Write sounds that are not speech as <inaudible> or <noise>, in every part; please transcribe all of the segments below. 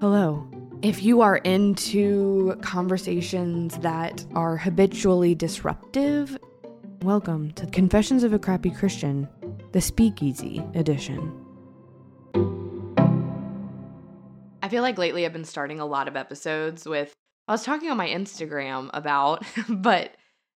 Hello. If you are into conversations that are habitually disruptive, welcome to Confessions of a Crappy Christian, the Speakeasy edition. I feel like lately I've been starting a lot of episodes with, I was talking on my Instagram about, <laughs> but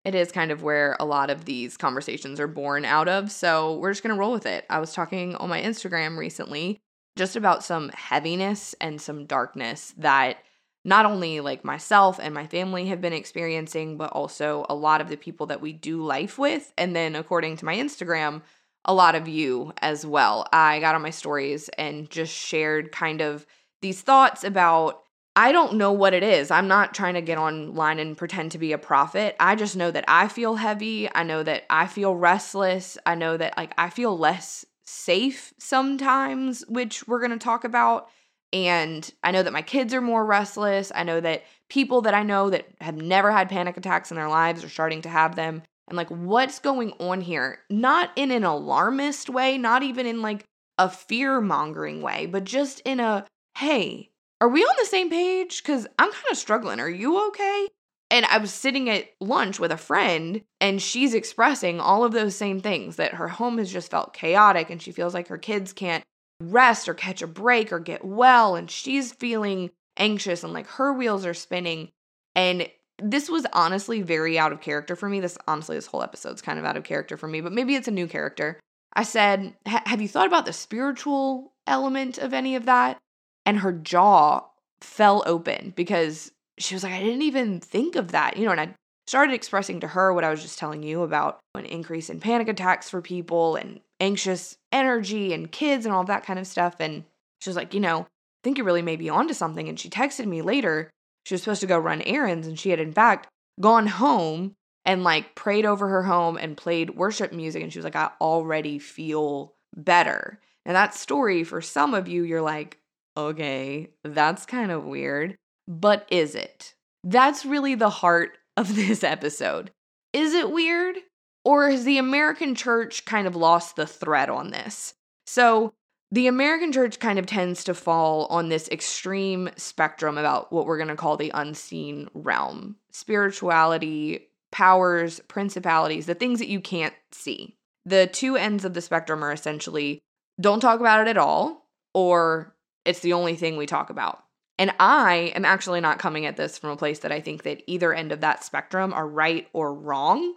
it is kind of where a lot of these conversations are born out of. So we're just going to roll with it. I was talking on my Instagram recently just about some heaviness and some darkness that not only like myself and my family have been experiencing, but also a lot of the people that we do life with. And then, according to my Instagram, a lot of you as well. I got on my stories and just shared kind of these thoughts about I don't know what it is. I'm not trying to get online and pretend to be a prophet. I just know that I feel heavy. I know that I feel restless. I know that like I feel less safe sometimes, which we're going to talk about. And I know that my kids are more restless. I know that people that I know that have never had panic attacks in their lives are starting to have them. And like, what's going on here? Not in an alarmist way, not even in like a fear mongering way, but just in a hey, are we on the same page? Because I'm kind of struggling. Are you okay? And I was sitting at lunch with a friend, and she's expressing all of those same things that her home has just felt chaotic, and she feels like her kids can't rest or catch a break or get well, and she's feeling anxious and like her wheels are spinning. And this was honestly very out of character for me. This honestly, this whole episode's kind of out of character for me, but maybe it's a new character. I said, Have you thought about the spiritual element of any of that? And her jaw fell open because she was like, I didn't even think of that, you know, and I started expressing to her what I was just telling you about an increase in panic attacks for people and anxious energy and kids and all that kind of stuff. And she was like, you know, I think you really may be onto something. And she texted me later. She was supposed to go run errands, and she had, in fact, gone home and like prayed over her home and played worship music. And she was like, I already feel better. And that story, for some of you, you're like, okay, that's kind of weird. But is it? That's really the heart <laughs> of this episode. Is it weird? Or has the American church kind of lost the thread on this? So, the American church kind of tends to fall on this extreme spectrum about what we're going to call the unseen realm spirituality, powers, principalities, the things that you can't see. The two ends of the spectrum are essentially don't talk about it at all, or it's the only thing we talk about. And I am actually not coming at this from a place that I think that either end of that spectrum are right or wrong.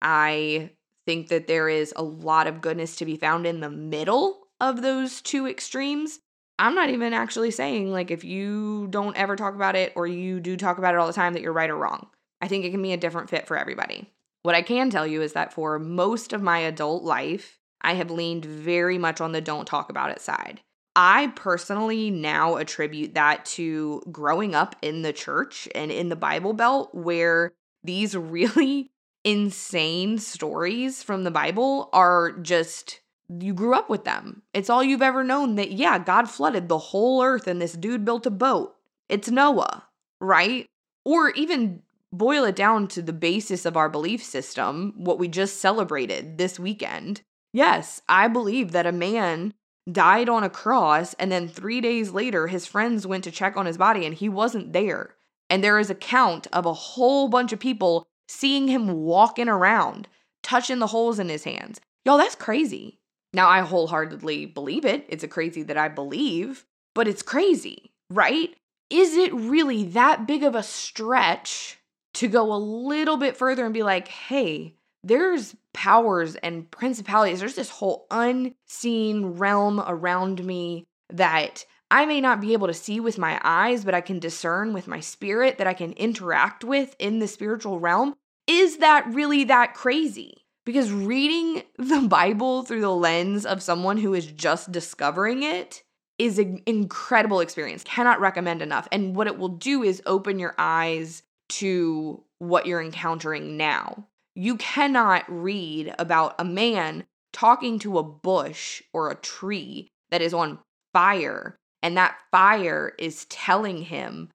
I think that there is a lot of goodness to be found in the middle of those two extremes. I'm not even actually saying, like, if you don't ever talk about it or you do talk about it all the time, that you're right or wrong. I think it can be a different fit for everybody. What I can tell you is that for most of my adult life, I have leaned very much on the don't talk about it side. I personally now attribute that to growing up in the church and in the Bible Belt, where these <laughs> really insane stories from the Bible are just, you grew up with them. It's all you've ever known that, yeah, God flooded the whole earth and this dude built a boat. It's Noah, right? Or even boil it down to the basis of our belief system, what we just celebrated this weekend. Yes, I believe that a man died on a cross, and then three days later, his friends went to check on his body and he wasn't there. And there is a count of a whole bunch of people seeing him walking around, touching the holes in his hands. Y'all, that's crazy. Now, I wholeheartedly believe it. It's a crazy that I believe, but it's crazy, right? Is it really that big of a stretch to go a little bit further and be like, hey, there's powers and principalities. There's this whole unseen realm around me that I may not be able to see with my eyes, but I can discern with my spirit that I can interact with in the spiritual realm. Is that really that crazy? Because reading <laughs> the Bible through the lens of someone who is just discovering it is an incredible experience. Cannot recommend enough. And what it will do is open your eyes to what you're encountering now. You cannot read about a man talking to a bush or a tree that is on fire, and that fire is telling him,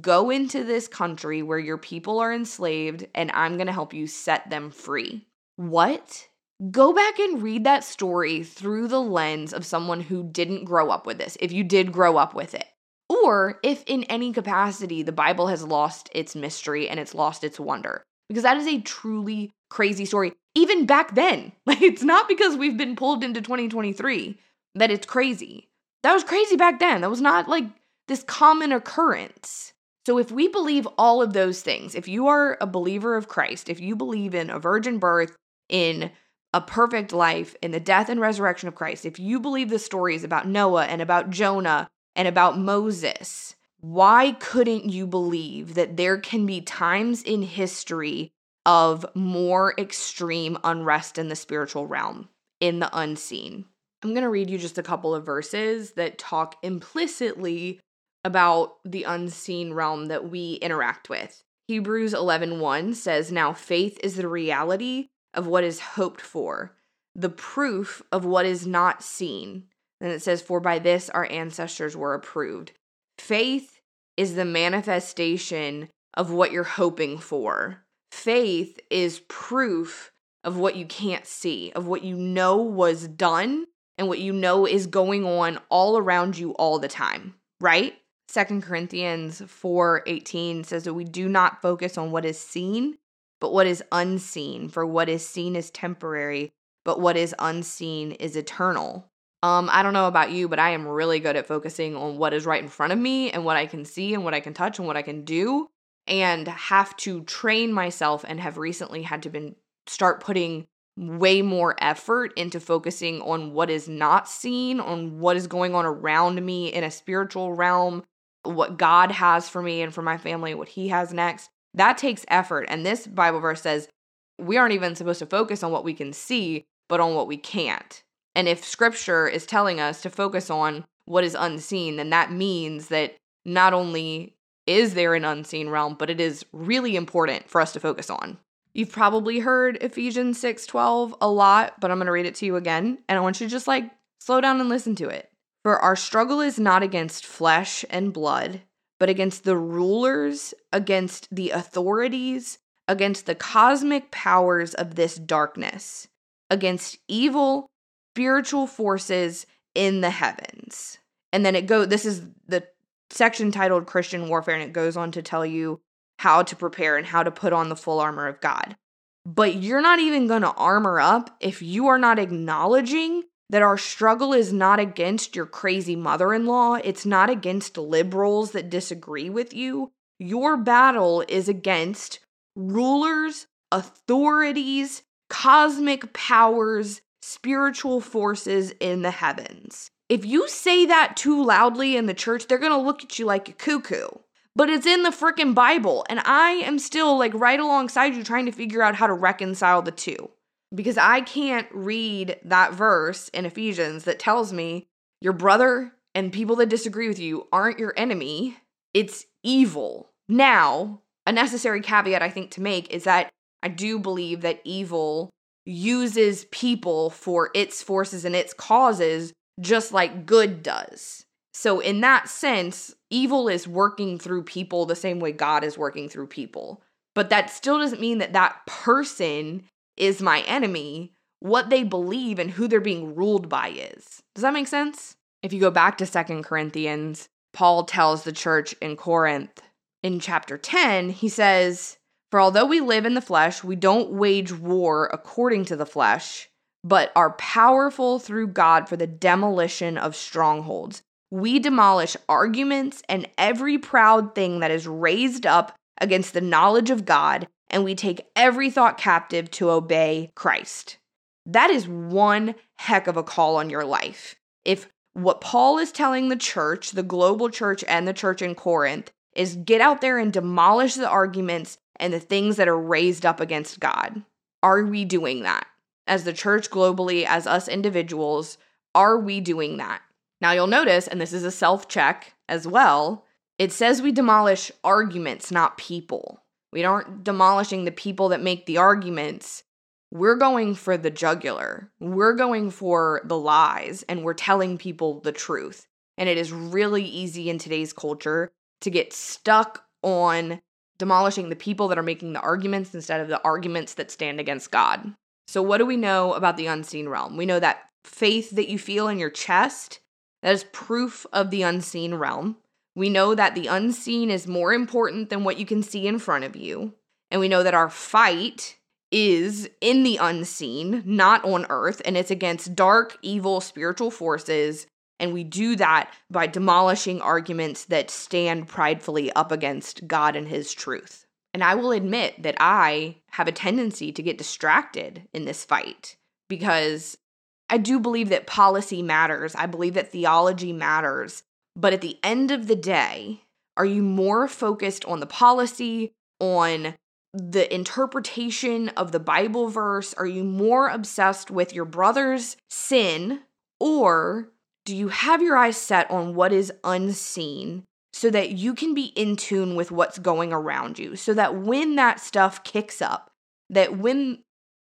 Go into this country where your people are enslaved, and I'm going to help you set them free. What? go back and read that story through the lens of someone who didn't grow up with this, if you did grow up with it. Or if in any capacity the Bible has lost its mystery and it's lost its wonder. Because that is a truly crazy story, even back then. <laughs> Like, it's not because we've been pulled into 2023 that it's crazy. That was crazy back then. That was not like this common occurrence. So, if we believe all of those things, if you are a believer of Christ, if you believe in a virgin birth, in a perfect life, in the death and resurrection of Christ, if you believe the stories about Noah and about Jonah and about Moses, why couldn't you believe that there can be times in history of more extreme unrest in the spiritual realm, in the unseen? I'm going to read you just a couple of verses that talk implicitly about the unseen realm that we interact with. Hebrews 11:1 says, "Now faith is the reality of what is hoped for, the proof of what is not seen." And it says, "For by this our ancestors were approved." Faith is the manifestation of what you're hoping for. Faith is proof of what you can't see, of what you know was done and what you know is going on all around you all the time, right? Second Corinthians 4:18 says that we do not focus on what is seen, but what is unseen, for what is seen is temporary, but what is unseen is eternal. Um I don't know about you, but I am really good at focusing on what is right in front of me and what I can see and what I can touch and what I can do and have to train myself and have recently had to been start putting way more effort into focusing on what is not seen, on what is going on around me in a spiritual realm, what God has for me and for my family, what He has next. That takes effort. And this Bible verse says we aren't even supposed to focus on what we can see, but on what we can't. And if scripture is telling us to focus on what is unseen, then that means that not only is there an unseen realm, but it is really important for us to focus on. You've probably heard Ephesians 6:12 a lot, but I'm going to read it to you again, and I want you to just like slow down and listen to it. For our struggle is not against flesh and blood, but against the rulers, against the authorities, against the cosmic powers of this darkness, against evil spiritual forces in the heavens. And then it go this is the section titled Christian warfare and it goes on to tell you how to prepare and how to put on the full armor of God. But you're not even going to armor up if you are not acknowledging that our struggle is not against your crazy mother in law. It's not against liberals that disagree with you. Your battle is against rulers, authorities, cosmic powers, spiritual forces in the heavens. If you say that too loudly in the church, they're going to look at you like a cuckoo but it's in the freaking Bible. And I am still like right alongside you trying to figure out how to reconcile the two. Because I can't read that verse in Ephesians that tells me your brother and people that disagree with you aren't your enemy, it's evil. Now, a necessary caveat I think to make is that I do believe that evil uses people for its forces and its causes just like good does. So, in that sense, evil is working through people the same way God is working through people. But that still doesn't mean that that person is my enemy. What they believe and who they're being ruled by is. Does that make sense? If you go back to Second Corinthians, Paul tells the church in Corinth in chapter 10, he says, For although we live in the flesh, we don't wage war according to the flesh, but are powerful through God for the demolition of strongholds. We demolish arguments and every proud thing that is raised up against the knowledge of God, and we take every thought captive to obey Christ. That is one heck of a call on your life. If what Paul is telling the church, the global church and the church in Corinth, is get out there and demolish the arguments and the things that are raised up against God. Are we doing that? As the church globally, as us individuals, are we doing that? Now you'll notice, and this is a self check as well, it says we demolish arguments, not people. We aren't demolishing the people that make the arguments. We're going for the jugular. We're going for the lies, and we're telling people the truth. And it is really easy in today's culture to get stuck on demolishing the people that are making the arguments instead of the arguments that stand against God. So, what do we know about the unseen realm? We know that faith that you feel in your chest, that is proof of the unseen realm. We know that the unseen is more important than what you can see in front of you. And we know that our fight is in the unseen, not on earth, and it's against dark, evil, spiritual forces. And we do that by demolishing arguments that stand pridefully up against God and His truth. And I will admit that I have a tendency to get distracted in this fight because I do believe that policy matters. I believe that theology matters. But at the end of the day, are you more focused on the policy, on the interpretation of the Bible verse? Are you more obsessed with your brother's sin? Or do you have your eyes set on what is unseen so that you can be in tune with what's going around you? So that when that stuff kicks up, that when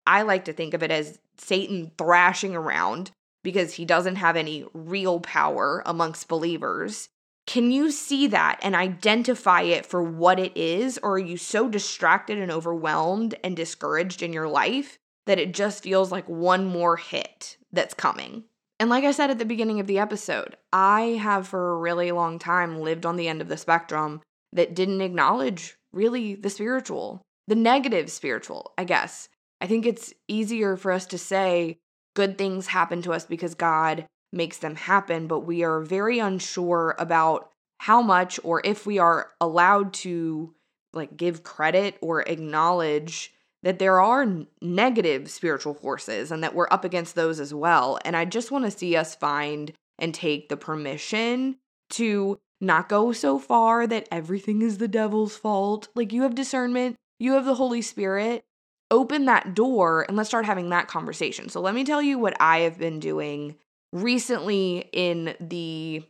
I like to think of it as Satan thrashing around because he doesn't have any real power amongst believers, can you see that and identify it for what it is? Or are you so distracted and overwhelmed and discouraged in your life that it just feels like one more hit that's coming? And like I said at the beginning of the episode, I have for a really long time lived on the end of the spectrum that didn't acknowledge really the spiritual, the negative spiritual, I guess. I think it's easier for us to say good things happen to us because God makes them happen, but we are very unsure about how much or if we are allowed to like give credit or acknowledge that there are negative spiritual forces and that we're up against those as well. And I just want to see us find and take the permission to not go so far that everything is the devil's fault. Like you have discernment, you have the Holy Spirit. Open that door and let's start having that conversation. So, let me tell you what I have been doing recently in the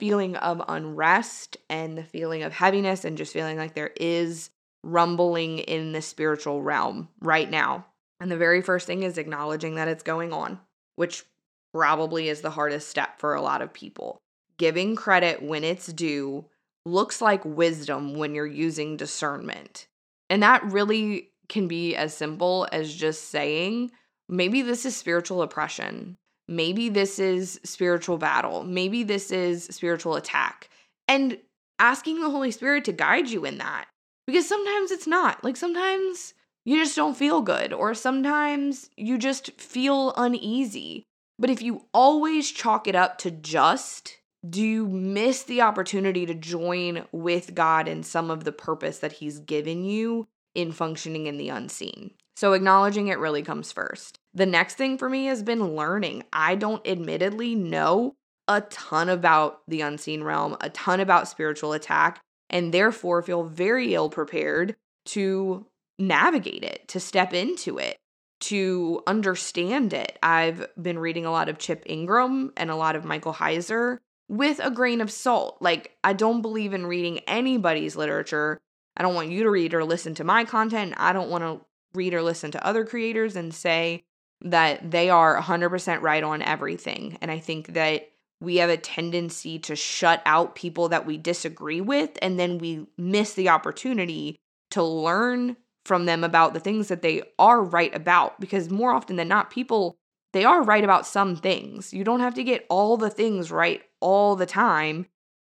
feeling of unrest and the feeling of heaviness and just feeling like there is rumbling in the spiritual realm right now. And the very first thing is acknowledging that it's going on, which probably is the hardest step for a lot of people. Giving credit when it's due looks like wisdom when you're using discernment. And that really can be as simple as just saying, maybe this is spiritual oppression. Maybe this is spiritual battle. Maybe this is spiritual attack. And asking the Holy Spirit to guide you in that. Because sometimes it's not. Like sometimes you just don't feel good, or sometimes you just feel uneasy. But if you always chalk it up to just, do you miss the opportunity to join with God in some of the purpose that He's given you in functioning in the unseen? So acknowledging it really comes first. The next thing for me has been learning. I don't admittedly know a ton about the unseen realm, a ton about spiritual attack, and therefore feel very ill prepared to navigate it, to step into it, to understand it. I've been reading a lot of Chip Ingram and a lot of Michael Heiser with a grain of salt. Like, I don't believe in reading anybody's literature. I don't want you to read or listen to my content. I don't want to read or listen to other creators and say that they are 100% right on everything. And I think that we have a tendency to shut out people that we disagree with, and then we miss the opportunity to learn from them about the things that they are right about. Because more often than not, people, they are right about some things. You don't have to get all the things right all the time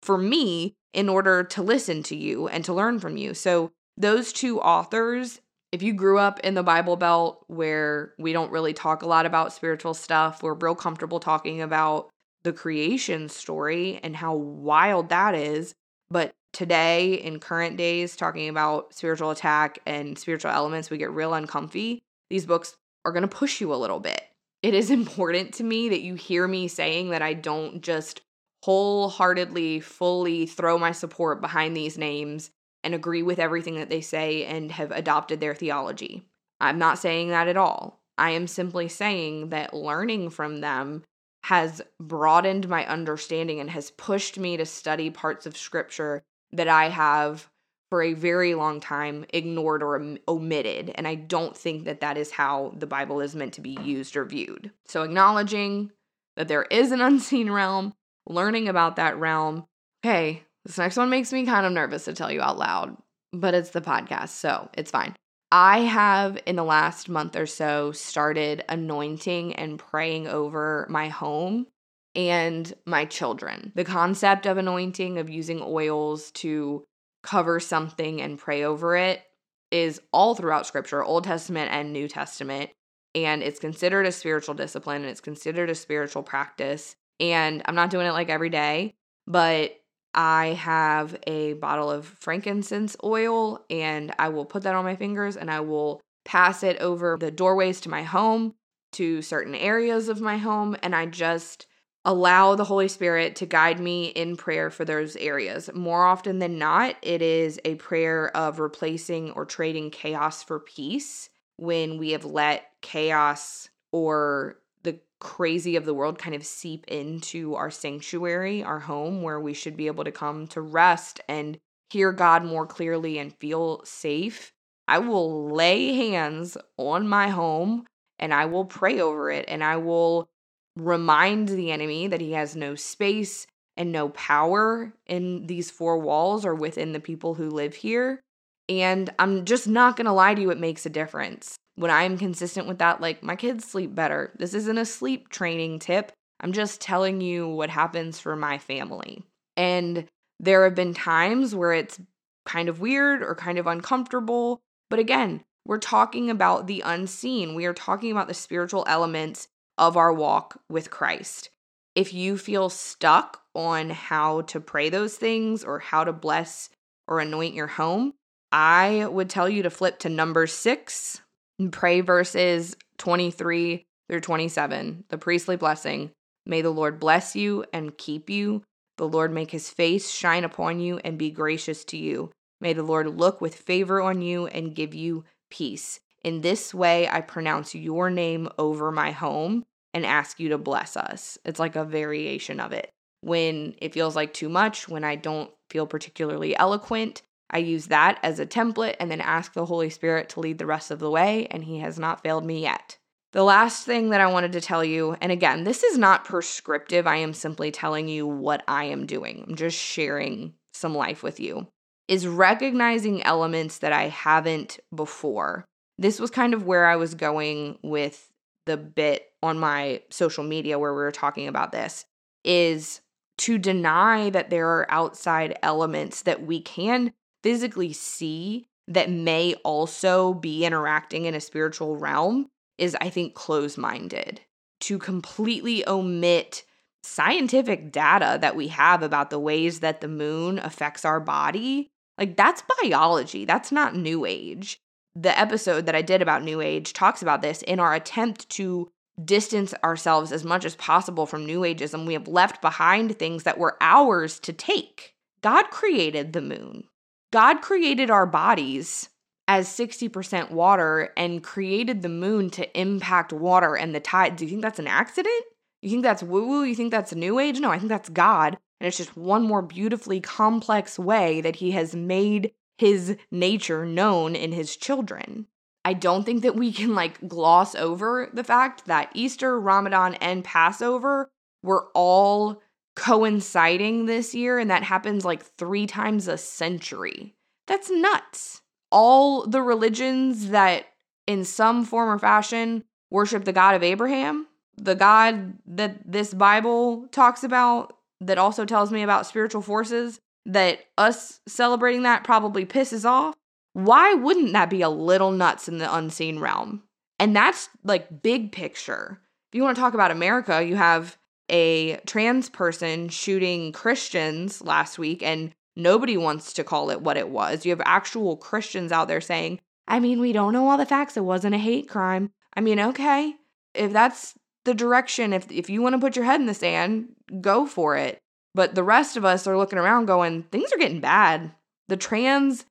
for me in order to listen to you and to learn from you. So, those two authors if you grew up in the Bible Belt where we don't really talk a lot about spiritual stuff, we're real comfortable talking about the creation story and how wild that is. But today, in current days, talking about spiritual attack and spiritual elements, we get real uncomfy. These books are going to push you a little bit. It is <laughs> important to me that you hear me saying that I don't just wholeheartedly, fully throw my support behind these names and agree with everything that they say and have adopted their theology. I'm not saying that at all. I am simply saying that learning from them has broadened my understanding and has pushed me to study parts of scripture that I have for a very long time ignored or omitted. And I don't think that that is how the Bible is meant to be used or viewed. So, acknowledging that there is an <laughs> unseen realm, learning about that realm. Okay, this next one makes me kind of nervous to tell you out loud, but it's the podcast, so it's fine. I have in the last month or so started anointing and praying over my home and my children. The concept of anointing, of using oils to cover something and pray over it, is all throughout scripture, Old Testament and New Testament. And it's considered a spiritual discipline and it's considered a spiritual practice. And I'm not doing it like every day, but I have a bottle of frankincense oil and I will put that on my fingers and I will pass it over the doorways to my home, to certain areas of my home. And I just allow the Holy Spirit to guide me in prayer for those areas. More often than not, it is a prayer of replacing or trading chaos for peace when we have let chaos or the crazy of the world kind of seep into our sanctuary, our home, where we should be able to come to rest and hear God more clearly and feel safe. I will lay hands on my home and I will pray over it and I will remind the enemy that he has no space and no power in these four walls or within the people who live here. And I'm just not gonna lie to you, it makes a difference. When I'm consistent with that, like my kids sleep better. This isn't a sleep training tip. I'm just telling you what happens for my family. And there have been times where it's kind of weird or kind of uncomfortable. But again, we're talking about the unseen. We are talking about the spiritual elements of our walk with Christ. If you feel stuck on how to pray those things or how to bless or anoint your home, I would tell you to flip to Numbers six and pray verses 23 through 27, the priestly blessing. May the Lord bless you and keep you. The Lord make his face shine upon you and be gracious to you. May the Lord look with favor on you and give you peace. In this way, I pronounce your name over my home and ask you to bless us. It's like a variation of it. When it feels like too much, when I don't feel particularly eloquent, I use that as a template and then ask the Holy Spirit to lead the rest of the way, and He has not failed me yet. The last thing that I wanted to tell you, and again, this is not prescriptive, I am simply telling you what I am doing. I'm just sharing some life with you, is recognizing elements that I haven't before. This was kind of where I was going with the bit on my social media where we were talking about this is to deny that there are outside elements that we can physically see that may also be interacting in a spiritual realm is, I think, close minded. To completely omit scientific data that we have about the ways that the moon affects our body, like that's biology, that's not new age the episode that I did about New Age talks about this in our attempt to distance ourselves as much as possible from New Ageism. We have left behind things that were ours to take. God created the moon, God created our bodies as 60% water and created the moon to impact water and the tide. Do you think that's an accident? You think that's woo woo? You think that's New Age? No, I think that's God. And it's just one more beautifully complex way that He has made his nature known in his children. I don't think that we can like gloss over the fact that Easter, Ramadan, and Passover were all coinciding this year, and that happens like three times a century. That's nuts. All the religions that, in some form or fashion, worship the God of Abraham, the God that this Bible talks about, that also tells me about spiritual forces, that us celebrating that probably pisses off, why wouldn't that be a little nuts in the unseen realm? And that's like big picture. If you want to talk about America, you have a trans person shooting Christians last week, and nobody wants to call it what it was. You have actual Christians out there saying, I mean, we don't know all the facts. It wasn't a hate crime. I mean, okay, if that's the direction, if, if you want to put your head in the sand, go for it. But the rest of us are looking around going, things are getting bad. The trans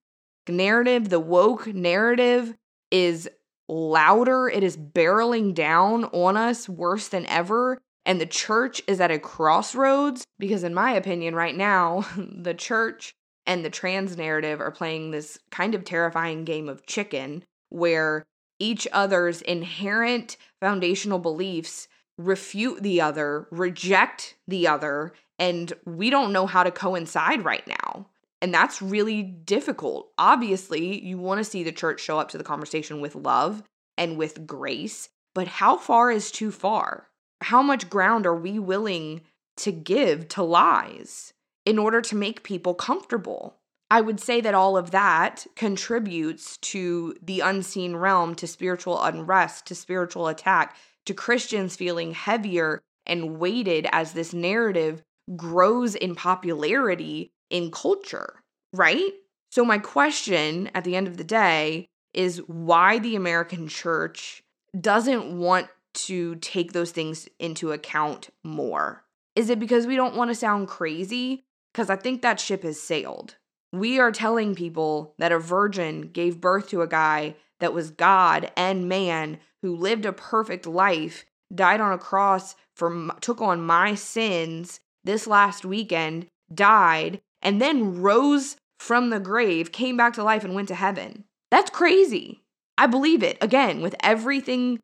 narrative, the woke narrative is louder. It is barreling down on us worse than ever. And the church is at a crossroads because, in my opinion, right now, <laughs> the church and the trans narrative are playing this kind of terrifying game of chicken where each other's inherent foundational beliefs refute the other, reject the other, and we don't know how to coincide right now. And that's really difficult. Obviously, you want to see the church show up to the conversation with love and with grace, but how far is too far? How much ground are we willing to give to lies in order to make people comfortable? I would say that all of that contributes to the unseen realm, to spiritual unrest, to spiritual attack, to Christians feeling heavier and weighted as this narrative grows in popularity in culture, right? So, my question at the end of the day is why the American church doesn't want to take those things into account more. Is it because we don't want to sound crazy? Because I think that ship has sailed. We are telling people that a virgin gave birth to a guy that was God and man who lived a perfect life, died on a cross for took on my sins this last weekend, died, and then rose from the grave, came back to life, and went to heaven. That's crazy. I believe it again with everything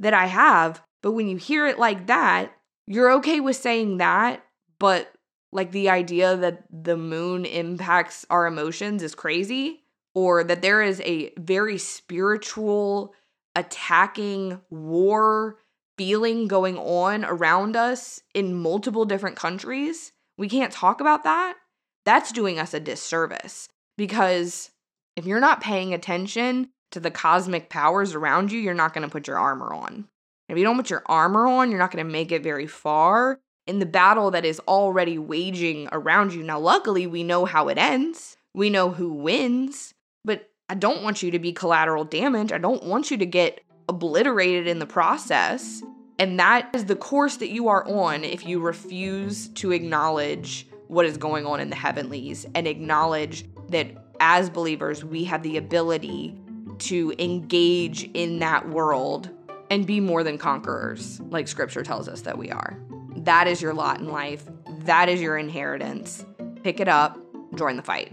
that I have. But when you hear it like that, you're okay with saying that, but like the idea that the moon impacts our emotions is crazy, or that there is a very spiritual, attacking war feeling going on around us in multiple different countries, we can't talk about that. That's doing us a disservice because if you're not paying attention to the cosmic powers around you, you're not going to put your armor on. If you don't put your armor on, you're not going to make it very far in the battle that is already waging around you. Now, luckily, we know how it ends, we know who wins, but I don't want you to be collateral damage. I don't want you to get obliterated in the process. And that is the course that you are on if you refuse to acknowledge what is going on in the heavenlies and acknowledge that as believers, we have the ability to engage in that world and be more than conquerors, like scripture tells us that we are. That is your lot in life. That is your inheritance. Pick it up, join the fight.